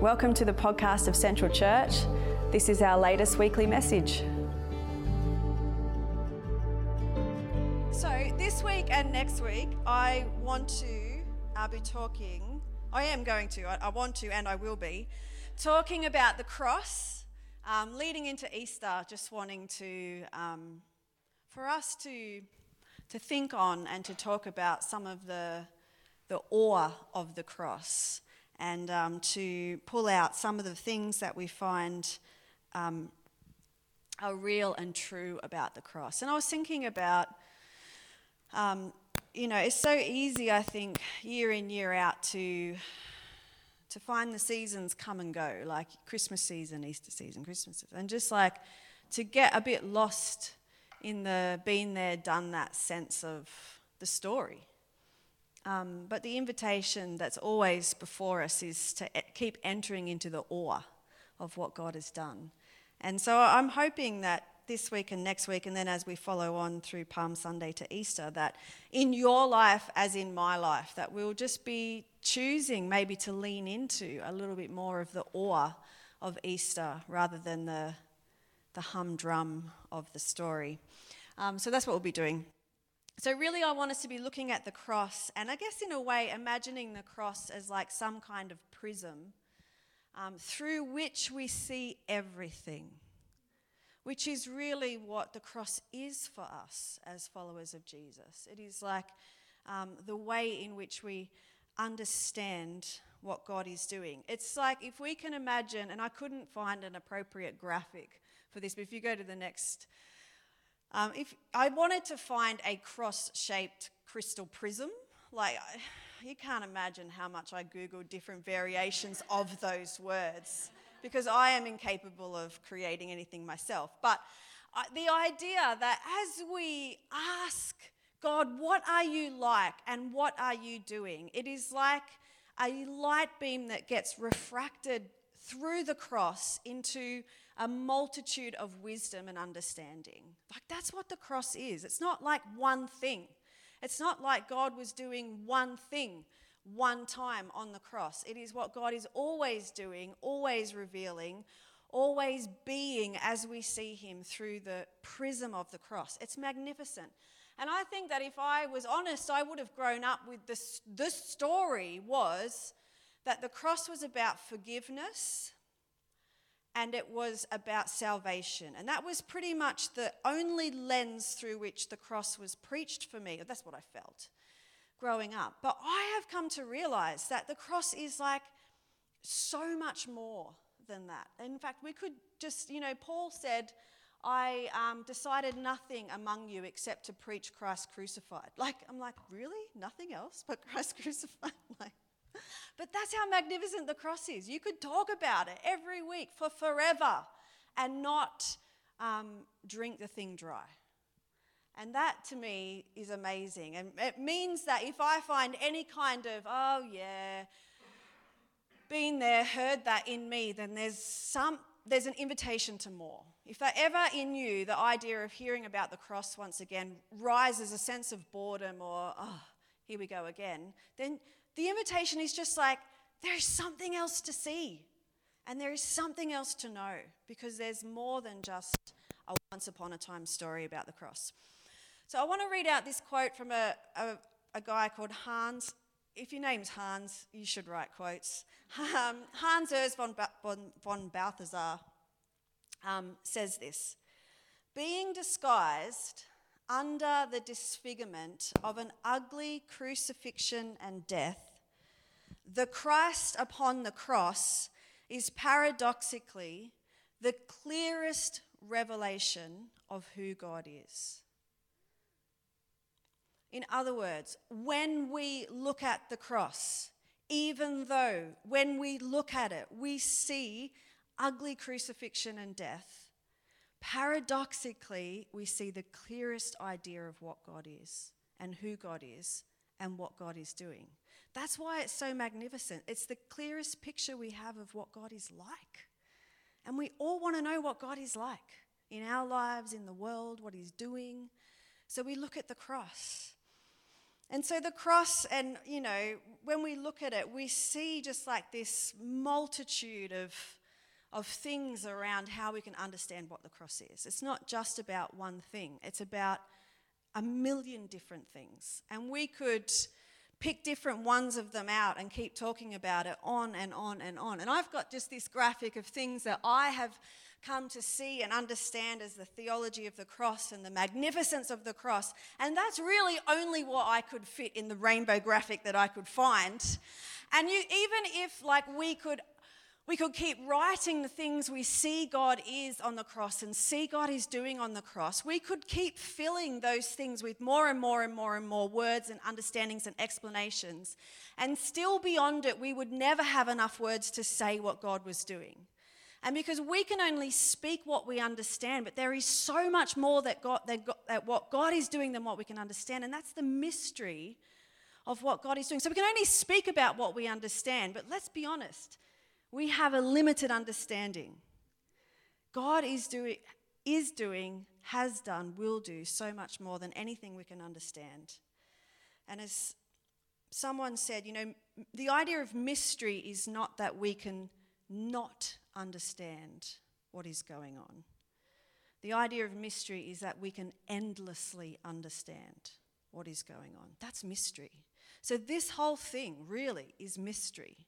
Welcome to the podcast of Central Church. This is our latest weekly message. So, this week and next week, I want to uh, be talking, I am going to, I, I, want to, and I will be, talking about the cross, um, leading into Easter, just wanting to, um, for us to, to think on and to talk about some of the, the awe of the cross and um, to pull out some of the things that we find um, are real and true about the cross. And I was thinking about, um, you know, it's so easy, I think, year in, year out to. To find the seasons come and go, like Christmas season, Easter season, Christmas season, and just like to get a bit lost in the been there, done that sense of the story. Um, but the invitation that's always before us is to keep entering into the awe of what God has done. And so I'm hoping that this week and next week, and then as we follow on through Palm Sunday to Easter, that in your life, as in my life, that we'll just be choosing maybe to lean into a little bit more of the awe of Easter rather than the, the humdrum of the story. Um, so that's what we'll be doing. So, really, I want us to be looking at the cross, and I guess in a way, imagining the cross as like some kind of prism um, through which we see everything, which is really what the cross is for us as followers of Jesus. It is like um, the way in which we understand what God is doing. It's like if we can imagine, and I couldn't find an appropriate graphic for this, but if you go to the next um, if I wanted to find a cross-shaped crystal prism, like you can't imagine how much I googled different variations of those words because I am incapable of creating anything myself. But uh, the idea that as we ask God, what are you like and what are you doing? It is like a light beam that gets refracted through the cross into a multitude of wisdom and understanding. Like that's what the cross is. It's not like one thing. It's not like God was doing one thing one time on the cross. It is what God is always doing, always revealing, always being as we see Him through the prism of the cross. It's magnificent. And I think that if I was honest, I would have grown up with this. This story was that the cross was about forgiveness and it was about salvation. And that was pretty much the only lens through which the cross was preached for me. That's what I felt growing up. But I have come to realize that the cross is like so much more than that. In fact, we could just, you know, Paul said, I um, decided nothing among you except to preach Christ crucified. Like, I'm like, really? Nothing else but Christ crucified? like, but that's how magnificent the cross is. You could talk about it every week for forever and not um, drink the thing dry. And that to me is amazing. And it means that if I find any kind of, oh yeah, been there, heard that in me, then there's some there's an invitation to more. If ever in you, the idea of hearing about the cross once again rises a sense of boredom or, oh, here we go again, then the invitation is just like, there's something else to see. And there is something else to know because there's more than just a once upon a time story about the cross. So I want to read out this quote from a, a, a guy called Hans. If your name's Hans, you should write quotes. Um, Hans Urs von, ba- von, von Balthasar um, says this Being disguised under the disfigurement of an ugly crucifixion and death, the Christ upon the cross is paradoxically the clearest revelation of who God is. In other words, when we look at the cross, even though when we look at it, we see ugly crucifixion and death, paradoxically, we see the clearest idea of what God is and who God is and what God is doing. That's why it's so magnificent. It's the clearest picture we have of what God is like. And we all want to know what God is like in our lives, in the world, what He's doing. So we look at the cross. And so the cross, and you know, when we look at it, we see just like this multitude of, of things around how we can understand what the cross is. It's not just about one thing, it's about a million different things. And we could pick different ones of them out and keep talking about it on and on and on. And I've got just this graphic of things that I have come to see and understand as the theology of the cross and the magnificence of the cross. And that's really only what I could fit in the rainbow graphic that I could find. And you, even if like we could we could keep writing the things we see God is on the cross and see God is doing on the cross. We could keep filling those things with more and more and more and more words and understandings and explanations. And still beyond it, we would never have enough words to say what God was doing. And because we can only speak what we understand, but there is so much more that, God, that, God, that what God is doing than what we can understand. And that's the mystery of what God is doing. So we can only speak about what we understand, but let's be honest, we have a limited understanding. God is doing, is doing, has done, will do so much more than anything we can understand. And as someone said, you know, the idea of mystery is not that we can not understand what is going on. The idea of mystery is that we can endlessly understand what is going on. That's mystery. So, this whole thing really is mystery.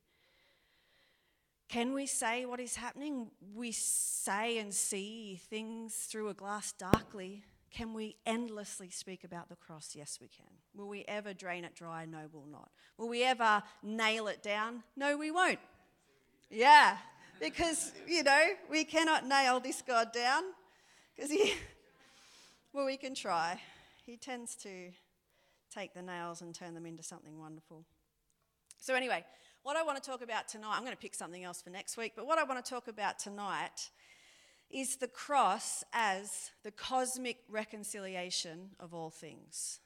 Can we say what is happening? We say and see things through a glass darkly. Can we endlessly speak about the cross? Yes, we can. Will we ever drain it dry? No, we'll not. Will we ever nail it down? No, we won't. Yeah, because, you know, we cannot nail this God down because he, well, we can try. He tends to take the nails and turn them into something wonderful. So, anyway, what I want to talk about tonight, I'm going to pick something else for next week, but what I want to talk about tonight is the cross as the cosmic reconciliation of all things.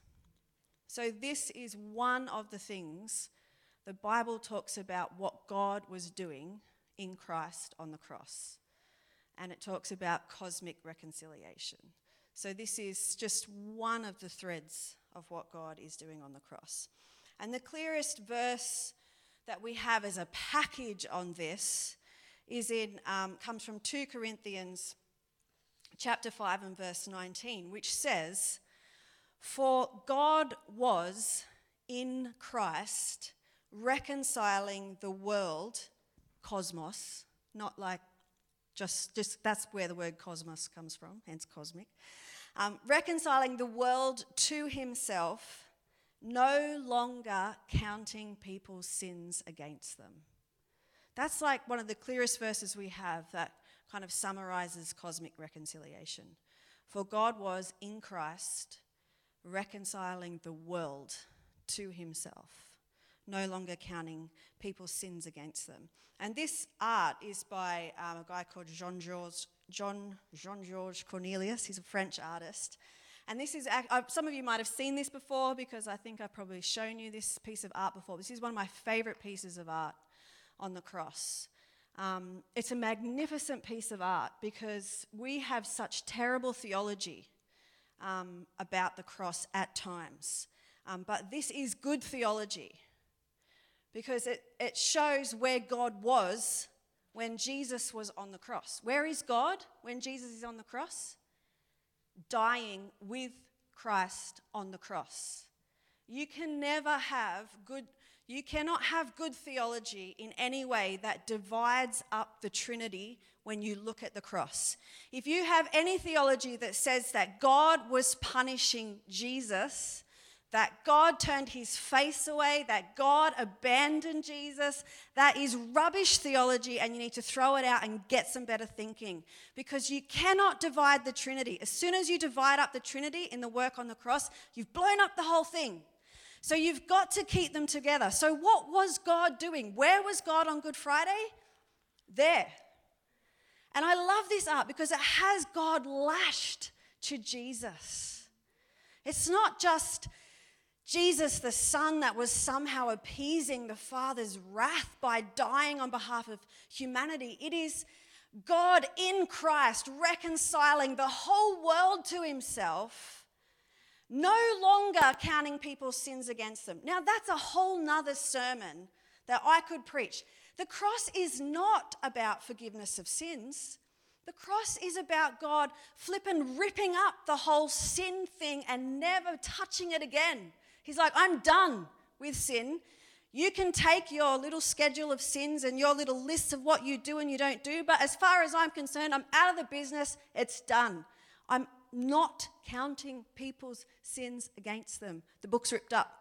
So, this is one of the things the Bible talks about what God was doing in Christ on the cross. And it talks about cosmic reconciliation. So, this is just one of the threads of what God is doing on the cross. And the clearest verse that we have as a package on this is in um, comes from 2 Corinthians chapter 5 and verse 19, which says, For God was in Christ reconciling the world cosmos, not like just, just that's where the word cosmos comes from, hence cosmic. Um, reconciling the world to himself, no longer counting people's sins against them. That's like one of the clearest verses we have that kind of summarizes cosmic reconciliation. For God was in Christ reconciling the world to himself no longer counting people's sins against them. And this art is by um, a guy called Jean John Jean Georges Cornelius. He's a French artist. And this is, some of you might have seen this before because I think I've probably shown you this piece of art before. This is one of my favorite pieces of art on the cross. Um, it's a magnificent piece of art because we have such terrible theology um, about the cross at times. Um, but this is good theology because it, it shows where God was when Jesus was on the cross. Where is God when Jesus is on the cross? Dying with Christ on the cross. You can never have good, you cannot have good theology in any way that divides up the Trinity when you look at the cross. If you have any theology that says that God was punishing Jesus, that God turned his face away, that God abandoned Jesus. That is rubbish theology, and you need to throw it out and get some better thinking because you cannot divide the Trinity. As soon as you divide up the Trinity in the work on the cross, you've blown up the whole thing. So you've got to keep them together. So, what was God doing? Where was God on Good Friday? There. And I love this art because it has God lashed to Jesus. It's not just Jesus, the Son that was somehow appeasing the Father's wrath by dying on behalf of humanity. It is God in Christ reconciling the whole world to Himself, no longer counting people's sins against them. Now, that's a whole nother sermon that I could preach. The cross is not about forgiveness of sins. The cross is about God flipping, ripping up the whole sin thing and never touching it again. He's like, I'm done with sin. You can take your little schedule of sins and your little lists of what you do and you don't do, but as far as I'm concerned, I'm out of the business. It's done. I'm not counting people's sins against them. The book's ripped up.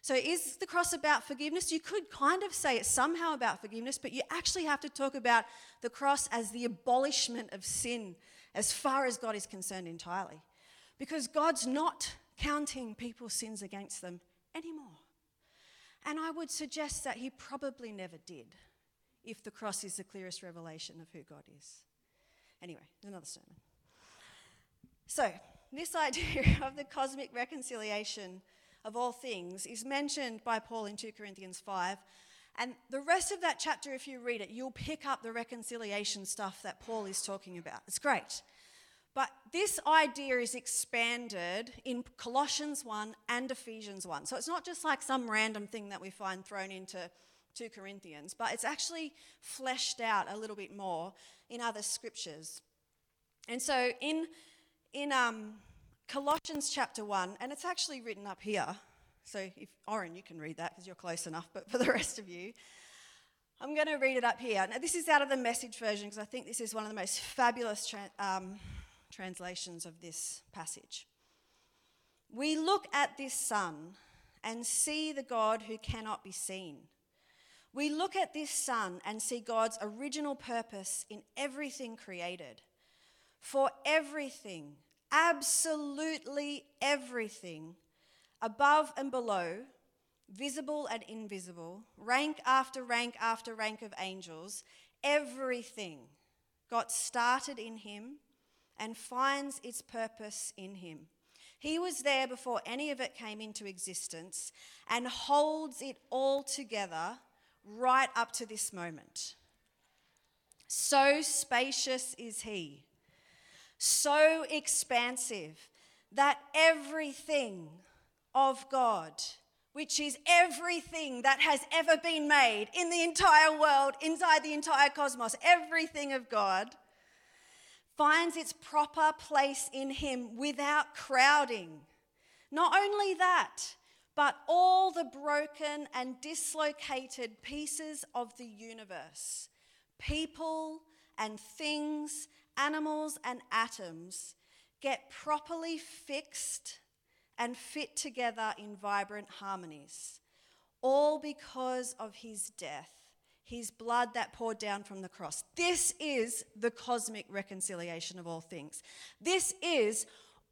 So, is the cross about forgiveness? You could kind of say it's somehow about forgiveness, but you actually have to talk about the cross as the abolishment of sin as far as God is concerned entirely. Because God's not counting people's sins against them anymore. And I would suggest that He probably never did if the cross is the clearest revelation of who God is. Anyway, another sermon. So, this idea of the cosmic reconciliation of all things is mentioned by Paul in 2 Corinthians 5. And the rest of that chapter, if you read it, you'll pick up the reconciliation stuff that Paul is talking about. It's great. But this idea is expanded in Colossians 1 and Ephesians 1. So it's not just like some random thing that we find thrown into 2 Corinthians, but it's actually fleshed out a little bit more in other scriptures. And so in in um, Colossians chapter 1, and it's actually written up here. So, if Oren, you can read that because you're close enough, but for the rest of you, I'm going to read it up here. Now, this is out of the message version because I think this is one of the most fabulous tra- um, translations of this passage. We look at this son and see the God who cannot be seen. We look at this son and see God's original purpose in everything created. For everything, absolutely everything, above and below, visible and invisible, rank after rank after rank of angels, everything got started in him and finds its purpose in him. He was there before any of it came into existence and holds it all together right up to this moment. So spacious is he so expansive that everything of God, which is everything that has ever been made in the entire world, inside the entire cosmos, everything of God, finds its proper place in Him without crowding. Not only that, but all the broken and dislocated pieces of the universe, people and things animals and atoms get properly fixed and fit together in vibrant harmonies, all because of his death, his blood that poured down from the cross. This is the cosmic reconciliation of all things. This is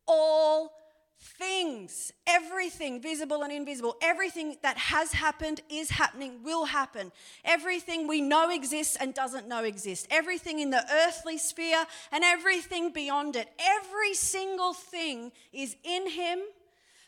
all things, everything visible and invisible, everything that has happened, is happening, will happen, everything we know exists and doesn't know exists, everything in the earthly sphere and everything beyond it, every single thing is in Him,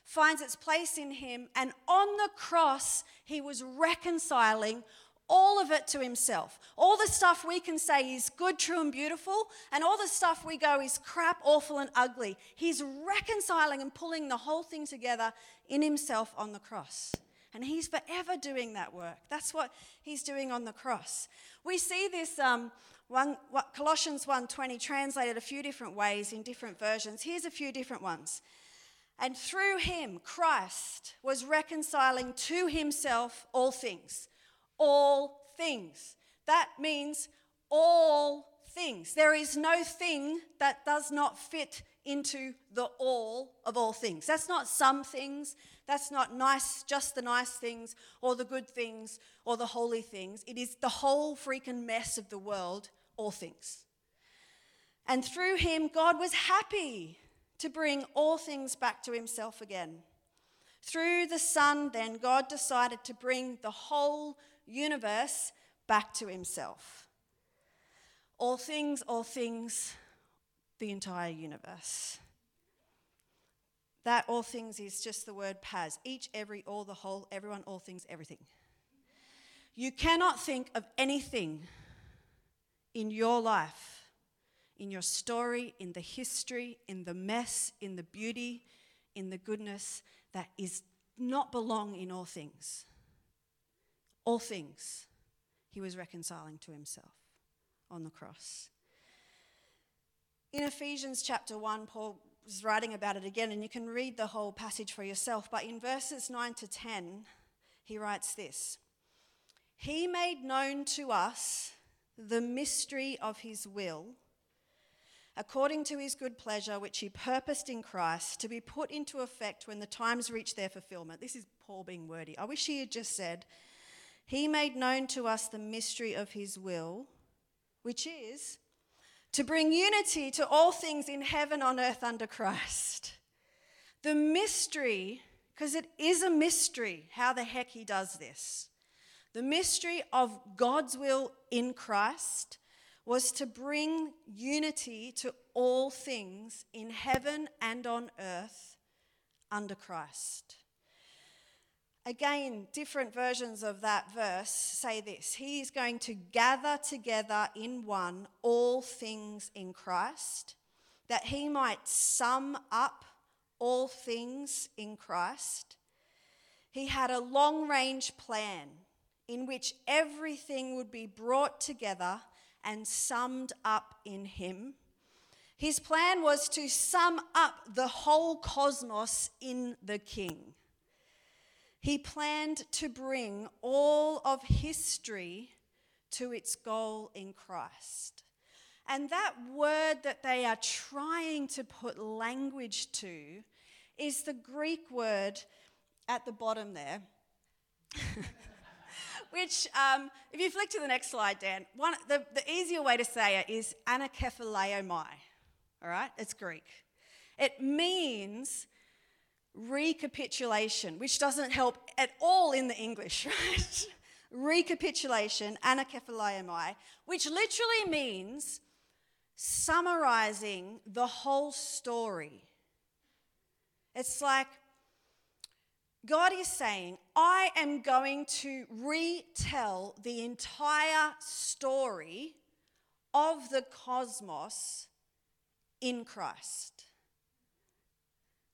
finds its place in Him, and on the cross, He was reconciling all of it to himself. All the stuff we can say is good, true, and beautiful, and all the stuff we go is crap, awful, and ugly. He's reconciling and pulling the whole thing together in himself on the cross. And he's forever doing that work. That's what he's doing on the cross. We see this um, one, what, Colossians 1.20 translated a few different ways in different versions. Here's a few different ones. And through him, Christ was reconciling to himself all things all things. That means all things. There is no thing that does not fit into the all of all things. That's not some things. That's not nice, just the nice things or the good things or the holy things. It is the whole freaking mess of the world, all things. And through him, God was happy to bring all things back to himself again. Through the Son, then, God decided to bring the whole universe back to himself. All things, all things, the entire universe. That all things is just the word pas Each, every, all, the whole, everyone, all things, everything. You cannot think of anything in your life, in your story, in the history, in the mess, in the beauty, in the goodness that is not belong in all things. All things he was reconciling to himself on the cross. In Ephesians chapter 1, Paul was writing about it again, and you can read the whole passage for yourself. But in verses 9 to 10, he writes this He made known to us the mystery of his will, according to his good pleasure, which he purposed in Christ to be put into effect when the times reach their fulfillment. This is Paul being wordy. I wish he had just said, He made known to us the mystery of his will, which is to bring unity to all things in heaven on earth under Christ. The mystery, because it is a mystery how the heck he does this. The mystery of God's will in Christ was to bring unity to all things in heaven and on earth under Christ. Again, different versions of that verse say this He is going to gather together in one all things in Christ, that he might sum up all things in Christ. He had a long range plan in which everything would be brought together and summed up in him. His plan was to sum up the whole cosmos in the King. He planned to bring all of history to its goal in Christ. And that word that they are trying to put language to is the Greek word at the bottom there. Which, um, if you flick to the next slide, Dan, one, the, the easier way to say it is anakephaleomai. All right? It's Greek. It means recapitulation, which doesn't help at all in the English, right? recapitulation, anakephaleomai, which literally means summarizing the whole story. It's like God is saying, I am going to retell the entire story of the cosmos in Christ.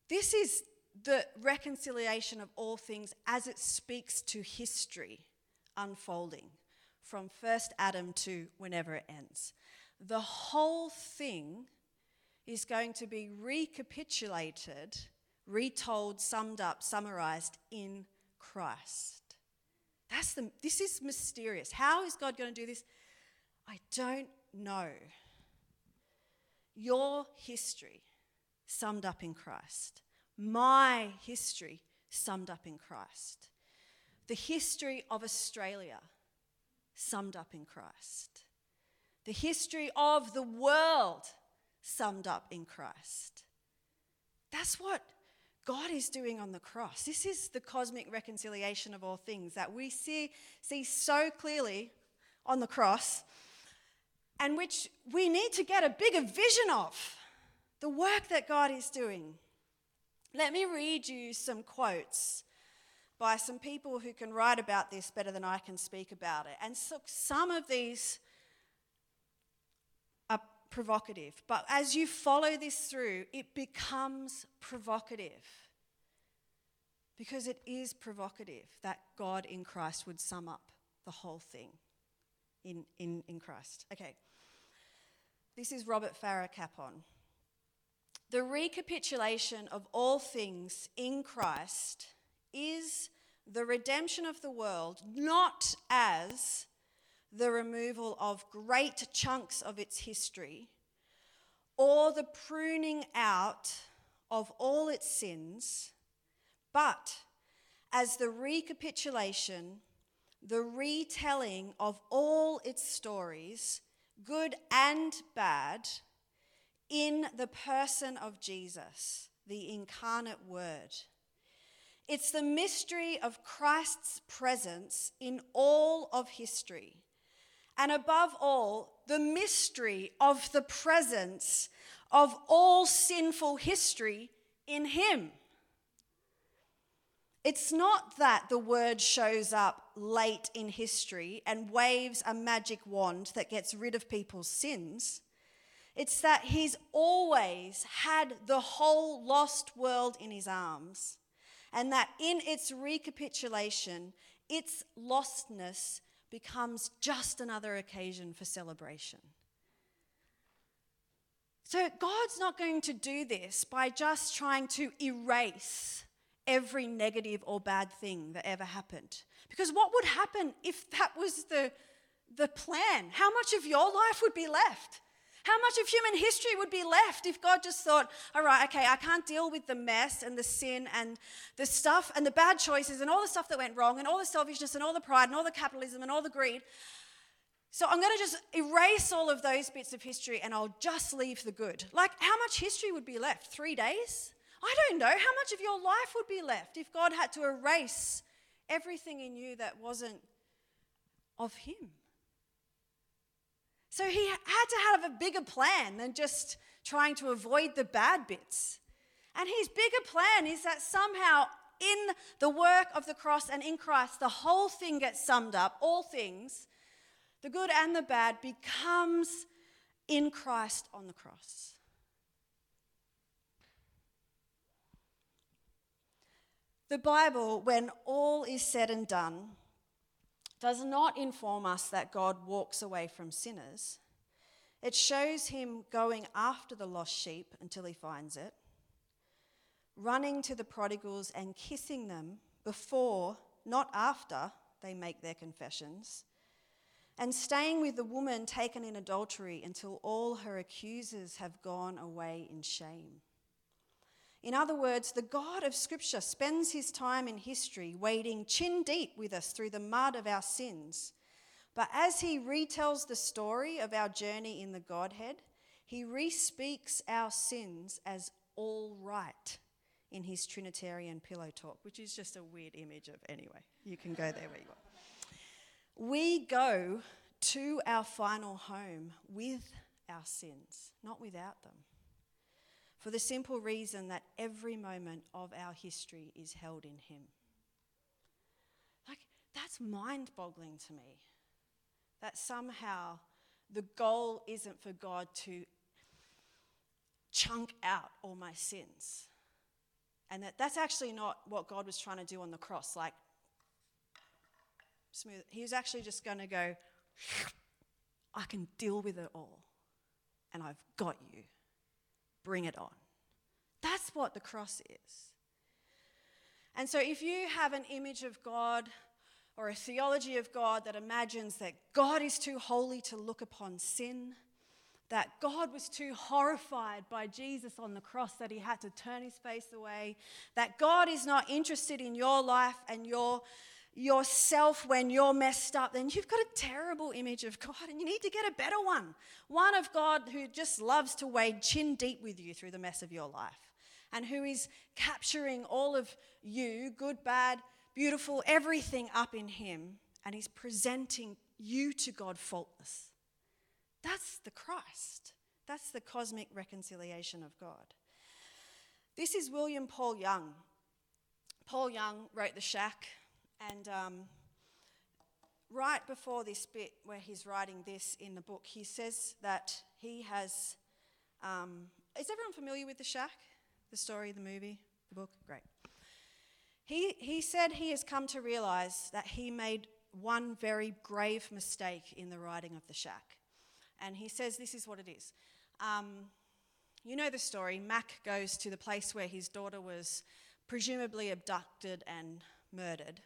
This is the reconciliation of all things as it speaks to history unfolding from first Adam to whenever it ends. The whole thing is going to be recapitulated retold, summed up, summarized in Christ. That's the, this is mysterious. How is God going to do this? I don't know. Your history summed up in Christ. My history summed up in Christ. The history of Australia summed up in Christ. The history of the world summed up in Christ. That's what God is doing on the cross. This is the cosmic reconciliation of all things that we see, see so clearly on the cross and which we need to get a bigger vision of the work that God is doing. Let me read you some quotes by some people who can write about this better than I can speak about it. And so some of these are provocative. But as you follow this through, it becomes provocative. Because it is provocative that God in Christ would sum up the whole thing in, in, in Christ. Okay. This is Robert Farrar Capon. The recapitulation of all things in Christ is the redemption of the world, not as the removal of great chunks of its history or the pruning out of all its sins, but as the recapitulation, the retelling of all its stories, good and bad, in the person of Jesus, the incarnate Word. It's the mystery of Christ's presence in all of history and above all, the mystery of the presence of all sinful history in Him. It's not that the word shows up late in history and waves a magic wand that gets rid of people's sins. It's that he's always had the whole lost world in his arms, and that in its recapitulation, its lostness becomes just another occasion for celebration. So, God's not going to do this by just trying to erase every negative or bad thing that ever happened. Because what would happen if that was the, the plan? How much of your life would be left? How much of human history would be left if God just thought, all right, okay, I can't deal with the mess and the sin and the stuff and the bad choices and all the stuff that went wrong and all the selfishness and all the pride and all the capitalism and all the greed. So I'm going to just erase all of those bits of history and I'll just leave the good. Like, how much history would be left? Three days? I don't know. How much of your life would be left if God had to erase everything in you that wasn't of Him? So he had to have a bigger plan than just trying to avoid the bad bits. And his bigger plan is that somehow in the work of the cross and in Christ, the whole thing gets summed up, all things, the good and the bad, becomes in Christ on the cross. The Bible, when all is said and done, does not inform us that God walks away from sinners. It shows him going after the lost sheep until he finds it, running to the prodigals and kissing them before, not after, they make their confessions, and staying with the woman taken in adultery until all her accusers have gone away in shame. In other words, the God of Scripture spends his time in history wading chin deep with us through the mud of our sins. But as he retells the story of our journey in the Godhead, he respeaks our sins as all right in his Trinitarian pillow talk, which is just a weird image of, anyway, you can go there where you want. We go to our final home with our sins, not without them for the simple reason that every moment of our history is held in Him. Like, that's mind boggling to me. That somehow the goal isn't for God to chunk out all my sins. And that that's actually not what God was trying to do on the cross. Like, smooth. He was actually just going to go, I can deal with it all. And I've got you. Bring it on. That's what the cross is. And so, if you have an image of God or a theology of God that imagines that God is too holy to look upon sin, that God was too horrified by Jesus on the cross that he had to turn his face away, that God is not interested in your life and your yourself when you're messed up, then you've got a terrible image of God and you need to get a better one. One of God who just loves to wade chin deep with you through the mess of your life and who is capturing all of you, good, bad, beautiful, everything up in Him, and He's presenting you to God faultless. That's the Christ. That's the cosmic reconciliation of God. This is William Paul Young. Paul Young wrote The Shack, and um, right before this bit where he's writing this in the book, he says that he has. Um, is everyone familiar with The Shack? The story, the movie, the book? Great. He, he said he has come to realize that he made one very grave mistake in the writing of The Shack. And he says this is what it is. Um, you know the story. Mack goes to the place where his daughter was presumably abducted and murdered.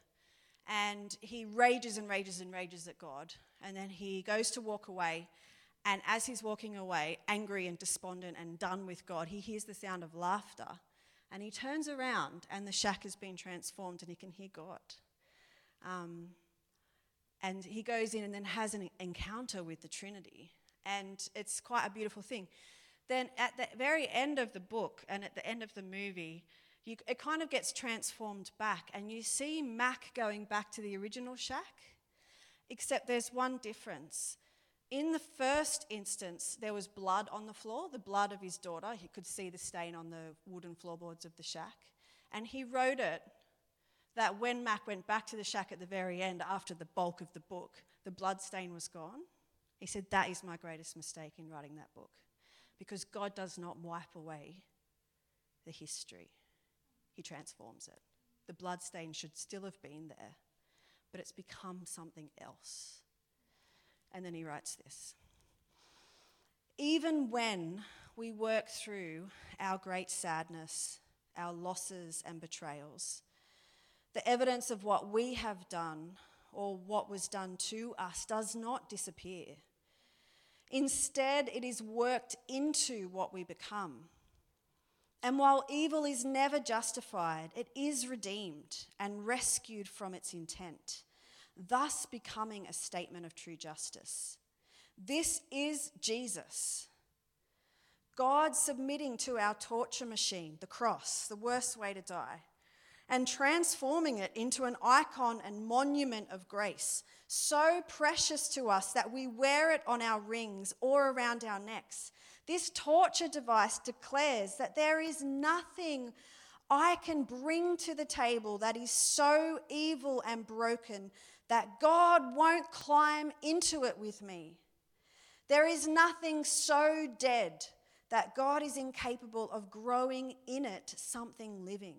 And he rages and rages and rages at God. And then he goes to walk away. And as he's walking away, angry and despondent and done with God, he hears the sound of laughter. And he turns around, and the shack has been transformed, and he can hear God. Um, and he goes in and then has an encounter with the Trinity. And it's quite a beautiful thing. Then at the very end of the book and at the end of the movie, you, it kind of gets transformed back, and you see Mack going back to the original shack, except there's one difference. In the first instance, there was blood on the floor, the blood of his daughter. He could see the stain on the wooden floorboards of the shack. And he wrote it that when Mack went back to the shack at the very end, after the bulk of the book, the blood stain was gone. He said, That is my greatest mistake in writing that book. because God does not wipe away the history, He transforms it. The bloodstain should still have been there, but it's become something else. And then he writes this Even when we work through our great sadness, our losses and betrayals, the evidence of what we have done or what was done to us does not disappear. Instead, it is worked into what we become. And while evil is never justified, it is redeemed and rescued from its intent, thus becoming a statement of true justice. This is Jesus. God submitting to our torture machine, the cross, the worst way to die, and transforming it into an icon and monument of grace, so precious to us that we wear it on our rings or around our necks. This torture device declares that there is nothing I can bring to the table that is so evil and broken that God won't climb into it with me. There is nothing so dead that God is incapable of growing in it something living.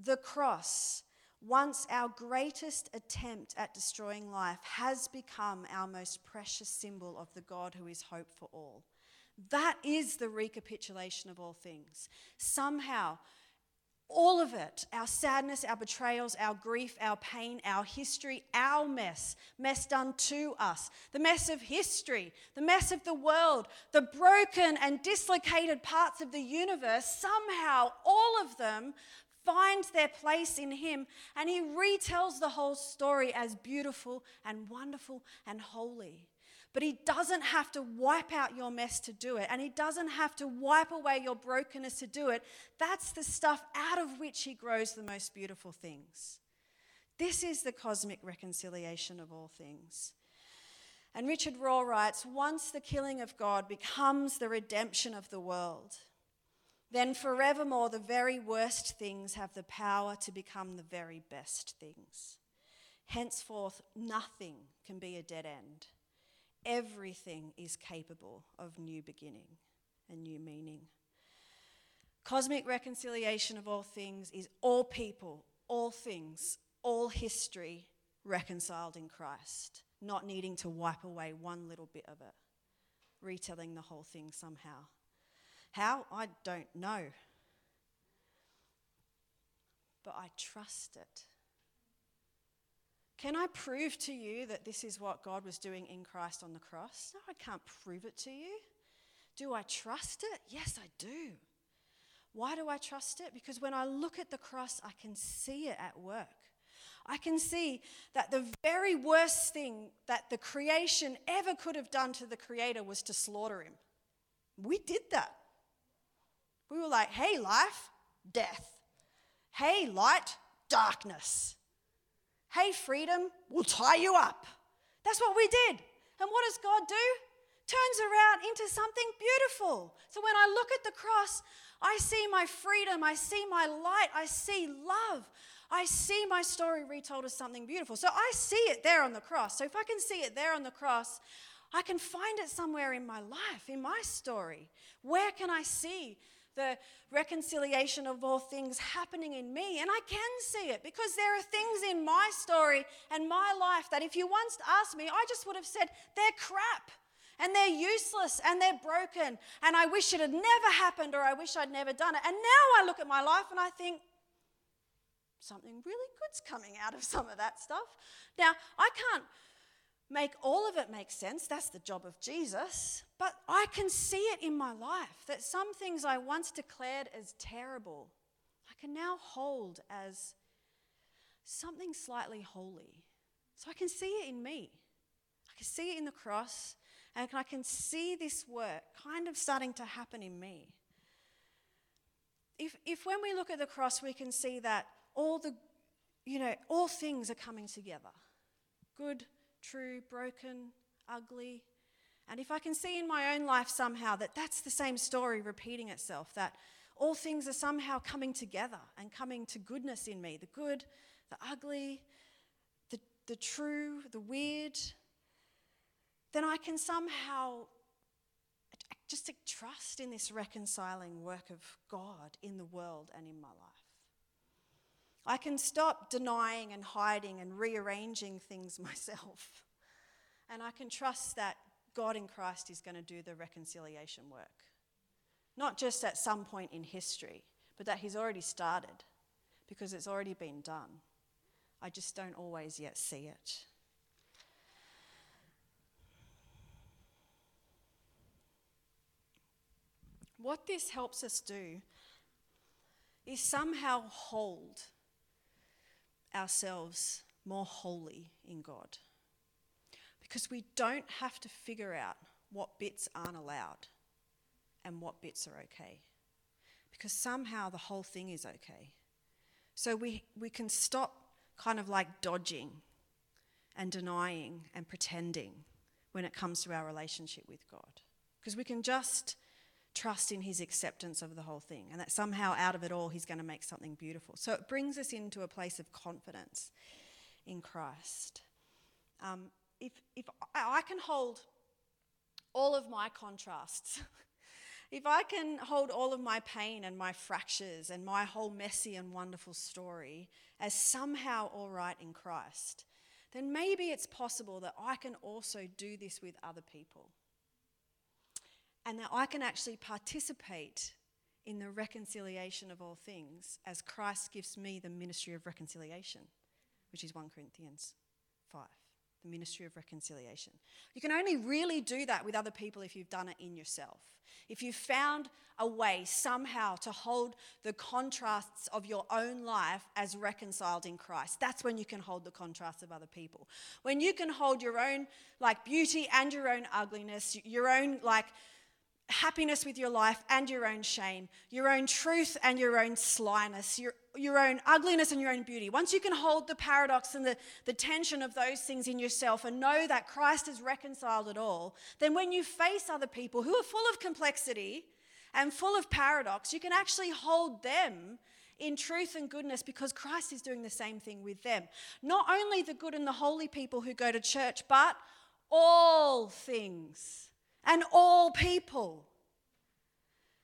The cross, once our greatest attempt at destroying life, has become our most precious symbol of the God who is hope for all. That is the recapitulation of all things. Somehow, all of it our sadness, our betrayals, our grief, our pain, our history, our mess, mess done to us, the mess of history, the mess of the world, the broken and dislocated parts of the universe, somehow all of them find their place in Him and He retells the whole story as beautiful and wonderful and holy. But He doesn't have to wipe out your mess to do it, and He doesn't have to wipe away your brokenness to do it. That's the stuff out of which He grows the most beautiful things. This is the cosmic reconciliation of all things. And Richard Rohr writes Once the killing of God becomes the redemption of the world, then forevermore the very worst things have the power to become the very best things. Henceforth, nothing can be a dead end everything is capable of new beginning and new meaning. Cosmic reconciliation of all things is all people, all things, all history reconciled in Christ, not needing to wipe away one little bit of it, retelling the whole thing somehow. How? I don't know. But I trust it. Can I prove to you that this is what God was doing in Christ on the cross? No, I can't prove it to you. Do I trust it? Yes, I do. Why do I trust it? Because when I look at the cross, I can see it at work. I can see that the very worst thing that the creation ever could have done to the Creator was to slaughter him. We did that. We were like, hey, life, death. Hey, light, darkness. Hey, freedom, we'll tie you up. That's what we did. And what does God do? Turns around into something beautiful. So when I look at the cross, I see my freedom, I see my light, I see love. I see my story retold as something beautiful. So I see it there on the cross. So if I can see it there on the cross, I can find it somewhere in my life, in my story. Where can I see the reconciliation of all things happening in me. And I can see it because there are things in my story and my life that if you once asked me, I just would have said, they're crap and they're useless and they're broken and I wish it had never happened or I wish I'd never done it. And now I look at my life and I think, something really good's coming out of some of that stuff. Now, I can't make all of it make sense. That's the job of Jesus. But I can see it in my life that some things I once declared as terrible, I can now hold as something slightly holy. So I can see it in me. I can see it in the cross, and I can see this work kind of starting to happen in me. If, if when we look at the cross, we can see that all the, you know, all things are coming together good, true, broken, ugly. And if I can see in my own life somehow that that's the same story repeating itself, that all things are somehow coming together and coming to goodness in me the good, the ugly, the, the true, the weird then I can somehow just trust in this reconciling work of God in the world and in my life. I can stop denying and hiding and rearranging things myself. And I can trust that God in Christ is going to do the reconciliation work. Not just at some point in history, but that He's already started because it's already been done. I just don't always yet see it. What this helps us do is somehow hold ourselves more holy in God. Because we don't have to figure out what bits aren't allowed and what bits are okay. Because somehow the whole thing is okay. So we, we can stop kind of like dodging and denying and pretending when it comes to our relationship with God. Because we can just trust in his acceptance of the whole thing and that somehow out of it all he's going to make something beautiful. So it brings us into a place of confidence in Christ. Um, if, if I can hold all of my contrasts, if I can hold all of my pain and my fractures and my whole messy and wonderful story as somehow all right in Christ, then maybe it's possible that I can also do this with other people and that I can actually participate in the reconciliation of all things as Christ gives me the ministry of reconciliation, which is 1 Corinthians 5, the ministry of reconciliation. You can only really do that with other people if you've done it in yourself. If you've found a way somehow to hold the contrasts of your own life as reconciled in Christ, that's when you can hold the contrasts of other people. When you can hold your own like beauty and your own ugliness, your own like happiness with your life and your own shame, your own truth and your own slyness, your, your own ugliness and your own beauty. Once you can hold the paradox and the, the tension of those things in yourself and know that Christ has reconciled it all, then when you face other people who are full of complexity and full of paradox, you can actually hold them in truth and goodness because Christ is doing the same thing with them. Not only the good and the holy people who go to church, but all things and all people.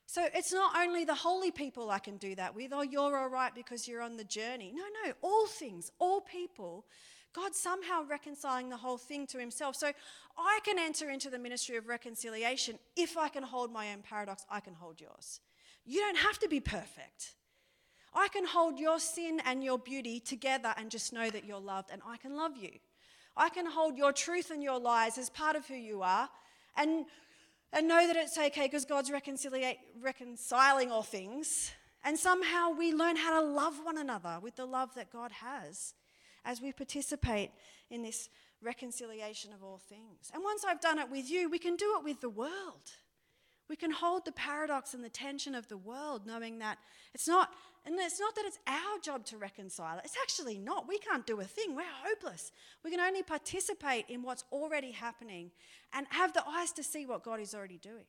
So it's not only the holy people I can do that with, oh, you're all right because you're on the journey. No, no, all things, all people. God somehow reconciling the whole thing to himself. So I can enter into the ministry of reconciliation. If I can hold my own paradox, I can hold yours. You don't have to be perfect. I can hold your sin and your beauty together and just know that you're loved and I can love you. I can hold your truth and your lies as part of who you are and, and know that it's okay because God's reconciling all things. And somehow we learn how to love one another with the love that God has as we participate in this reconciliation of all things. And once I've done it with you, we can do it with the world. We can hold the paradox and the tension of the world, knowing that it's not, and it's not that it's our job to reconcile it. It's actually not. We can't do a thing. We're hopeless. We can only participate in what's already happening and have the eyes to see what God is already doing.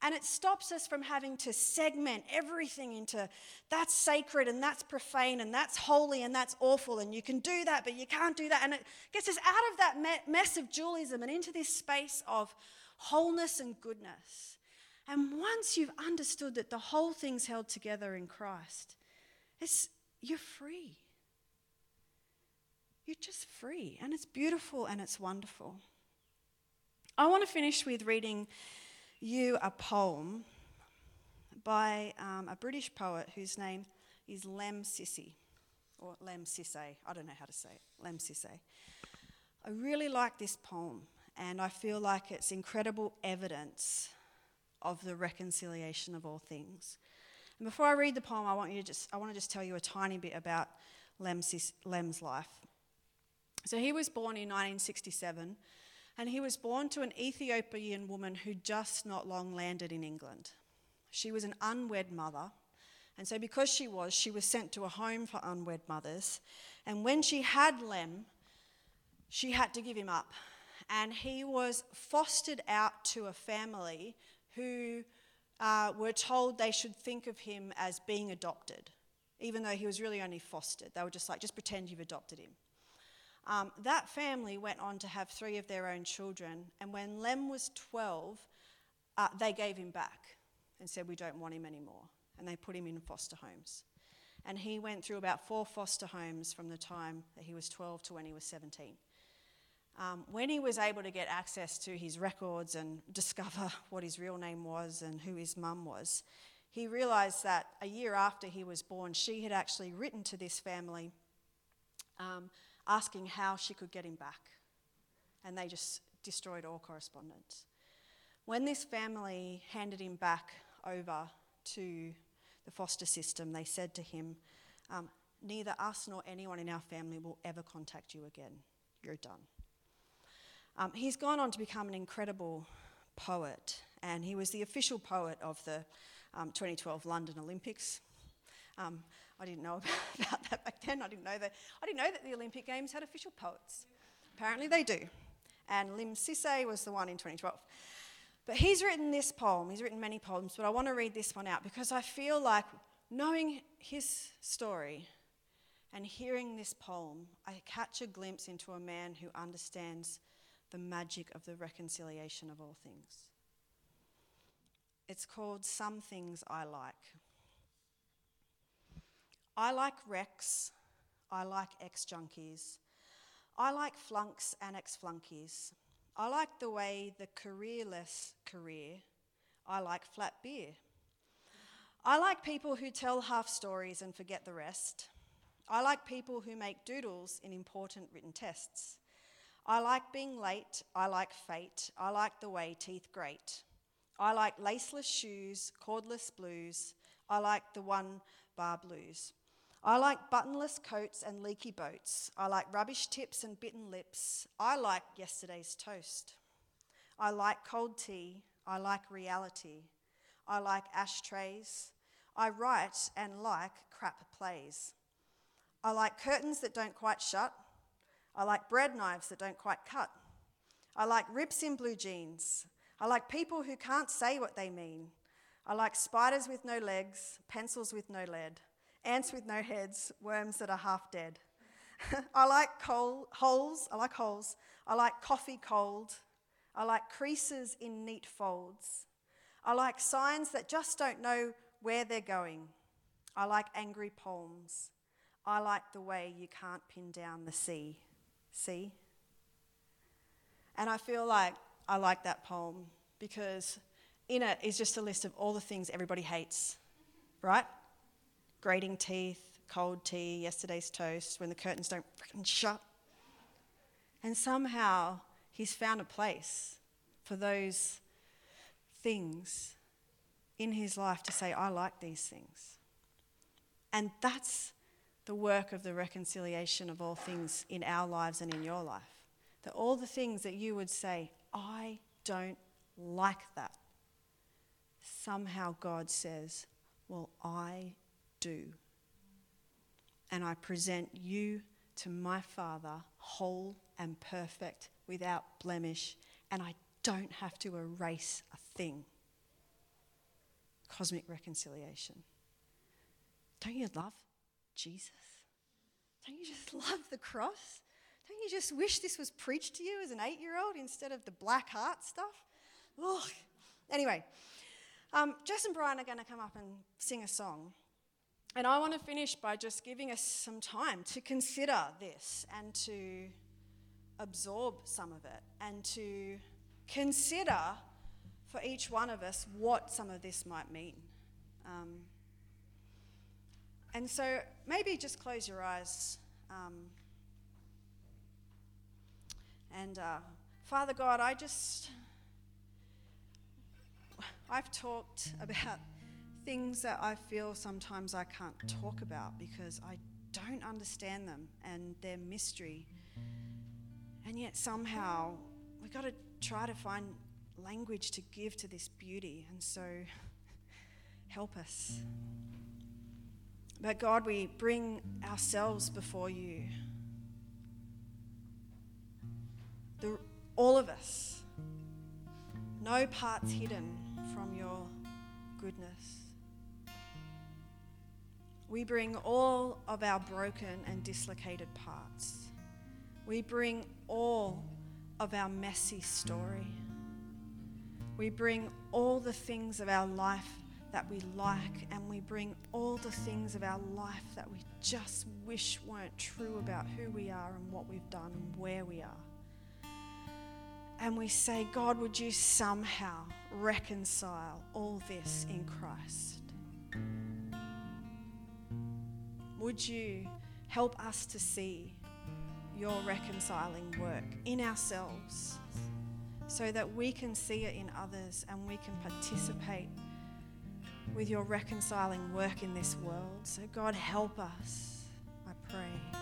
And it stops us from having to segment everything into that's sacred and that's profane and that's holy and that's awful and you can do that, but you can't do that. And it gets us out of that mess of dualism and into this space of wholeness and goodness. And once you've understood that the whole thing's held together in Christ, it's, you're free. You're just free. And it's beautiful and it's wonderful. I want to finish with reading you a poem by um, a British poet whose name is Lemn Sissay, or Lemn Sissay. I don't know how to say it. Lemn Sissay. I really like this poem, and I feel like it's incredible evidence of the reconciliation of all things. And before I read the poem, I want you to just I want to just tell you a tiny bit about Lemn's, Lemn's life. So he was born in 1967, and he was born to an Ethiopian woman who just not long landed in England. She was an unwed mother, and so because she was, she was sent to a home for unwed mothers. And when she had Lemn, she had to give him up. And he was fostered out to a family who uh, were told they should think of him as being adopted, even though he was really only fostered. They were just like, just pretend you've adopted him. Um, that family went on to have three of their own children, and when Lemn was 12, uh, they gave him back and said, We don't want him anymore. And they put him in foster homes. And he went through about four foster homes from the time that he was 12 to when he was 17. Um, when he was able to get access to his records and discover what his real name was and who his mum was, he realised that a year after he was born, she had actually written to this family um, asking how she could get him back. And they just destroyed all correspondence. When this family handed him back over to the foster system, they said to him, um, Neither us nor anyone in our family will ever contact you again. You're done. Um, he's gone on to become an incredible poet, and he was the official poet of the um, 2012 London Olympics. Um, I didn't know about that back then. I didn't know that. I didn't know that the Olympic Games had official poets. Apparently, they do. And Lemn Sissay was the one in 2012. But he's written this poem. He's written many poems, but I want to read this one out because I feel like knowing his story and hearing this poem, I catch a glimpse into a man who understands the magic of the reconciliation of all things. It's called Some Things I Like. I like wrecks. I like ex junkies. I like flunks and ex flunkies. I like the way the careerless career. I like flat beer. I like people who tell half stories and forget the rest. I like people who make doodles in important written tests. I like being late. I like fate. I like the way teeth grate. I like laceless shoes, cordless blues. I like the one bar blues. I like buttonless coats and leaky boats. I like rubbish tips and bitten lips. I like yesterday's toast. I like cold tea. I like reality. I like ashtrays. I write and like crap plays. I like curtains that don't quite shut. I like bread knives that don't quite cut. I like rips in blue jeans. I like people who can't say what they mean. I like spiders with no legs, pencils with no lead ants with no heads, worms that are half dead. I like coal, holes, I like holes. I like coffee cold. I like creases in neat folds. I like signs that just don't know where they're going. I like angry poems. I like the way you can't pin down the sea. See? And I feel like I like that poem because in it is just a list of all the things everybody hates, right? grating teeth, cold tea, yesterday's toast, when the curtains don't freaking shut. And somehow he's found a place for those things in his life to say, I like these things. And that's the work of the reconciliation of all things in our lives and in your life. That all the things that you would say, I don't like that, somehow God says, Well, I do. And I present you to my Father, whole and perfect, without blemish, and I don't have to erase a thing. Cosmic reconciliation. Don't you love Jesus? Don't you just love the cross? Don't you just wish this was preached to you as an eight year old instead of the black heart stuff? Ugh. Anyway, um, Jess and Brian are going to come up and sing a song. And I want to finish by just giving us some time to consider this and to absorb some of it and to consider for each one of us what some of this might mean. Um, and so maybe just close your eyes. Um, and uh, Father God, I just, I've talked about things that I feel sometimes I can't talk about because I don't understand them and they're mystery. And yet somehow we've got to try to find language to give to this beauty. And so help us. But God, we bring ourselves before you. The, all of us. No parts hidden from your goodness. We bring all of our broken and dislocated parts. We bring all of our messy story. We bring all the things of our life that we like, and we bring all the things of our life that we just wish weren't true about who we are and what we've done and where we are. And we say, God, would you somehow reconcile all this in Christ? Would you help us to see your reconciling work in ourselves so that we can see it in others and we can participate with your reconciling work in this world. So, God, help us, I pray.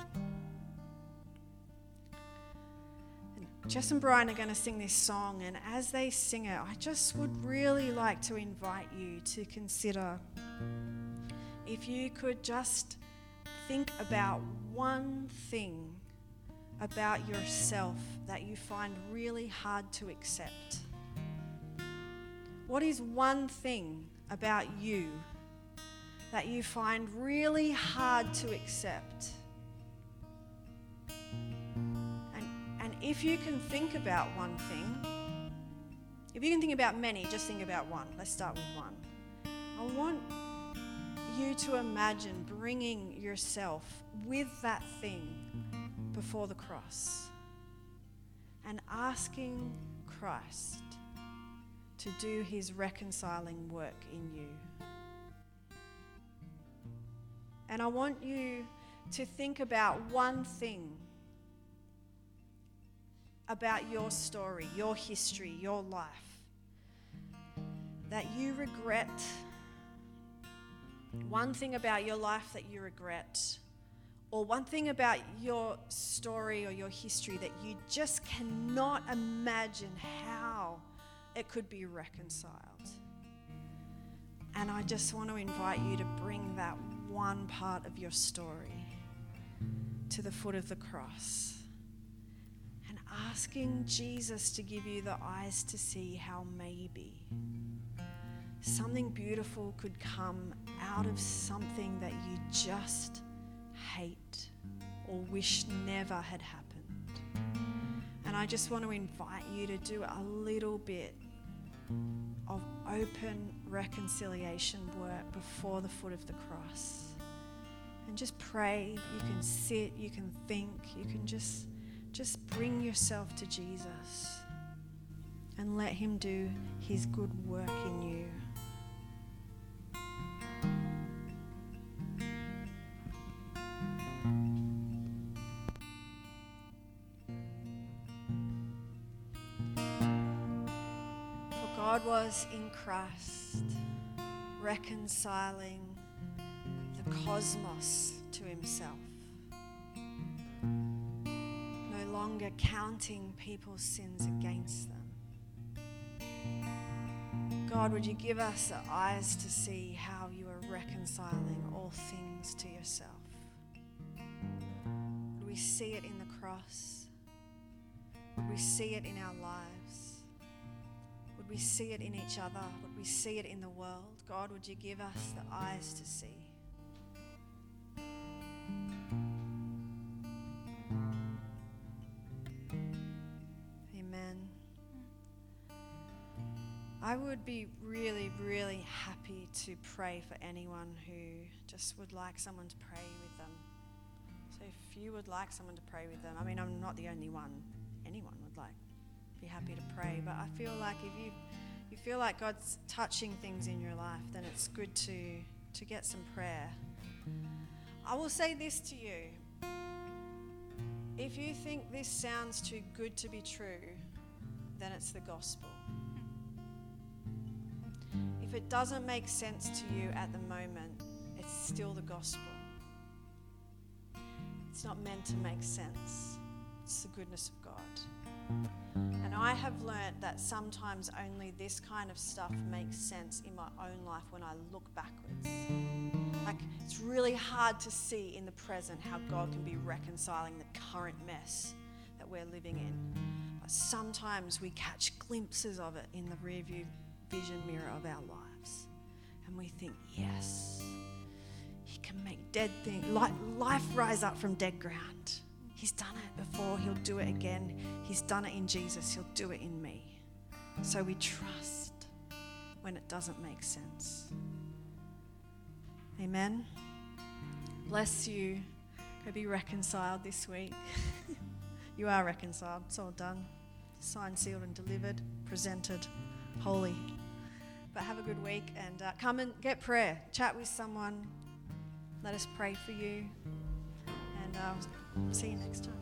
Jess and Brian are going to sing this song, and as they sing it, I just would really like to invite you to consider if you could just think about one thing about yourself that you find really hard to accept. What is one thing about you that you find really hard to accept? And, and if you can think about one thing, if you can think about many, just think about one. Let's start with one. I want you to imagine bringing yourself with that thing before the cross and asking Christ to do his reconciling work in you. And I want you to think about one thing about your story, your history, your life that you regret. One thing about your life that you regret or one thing about your story or your history that you just cannot imagine how it could be reconciled. And I just want to invite you to bring that one part of your story to the foot of the cross and asking Jesus to give you the eyes to see how maybe something beautiful could come out of something that you just hate or wish never had happened. And I just want to invite you to do a little bit of open reconciliation work before the foot of the cross. And just pray. You can sit, you can think, you can just just bring yourself to Jesus and let him do his good work in you. Was in Christ, reconciling the cosmos to himself, no longer counting people's sins against them. God, would you give us the eyes to see how you are reconciling all things to yourself? Would we see it in the cross? Would we see it in our lives? Would we see it in each other? Would we see it in the world? God, would you give us the eyes to see? Amen. I would be really, really happy to pray for anyone who just would like someone to pray with them. So if you would like someone to pray with them, I mean, I'm not the only one, anyone would like be happy to pray. But I feel like if you you feel like God's touching things in your life, then it's good to to get some prayer. I will say this to you. If you think this sounds too good to be true, then it's the gospel. If it doesn't make sense to you at the moment, it's still the gospel. It's not meant to make sense, it's the goodness of God. And I have learnt that sometimes only this kind of stuff makes sense in my own life when I look backwards. Like, it's really hard to see in the present how God can be reconciling the current mess that we're living in. But sometimes we catch glimpses of it in the rearview vision mirror of our lives. And we think, yes, He can make dead things, life rise up from dead ground. He's done it before, He'll do it again. He's done it in Jesus, He'll do it in me. So we trust. when it doesn't make sense. Amen. Bless you. Go be reconciled this week. you are reconciled. It's all done. Signed, sealed, and delivered, presented, holy. But have a good week and uh, come and get prayer. Chat with someone. Let us pray for you. And uh, see you next time.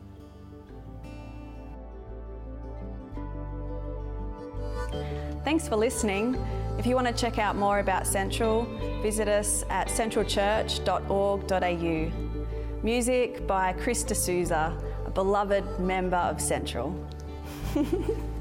Thanks for listening. If you want to check out more about Central, visit us at centralchurch.org.au. Music by Chris D'Souza, a beloved member of Central.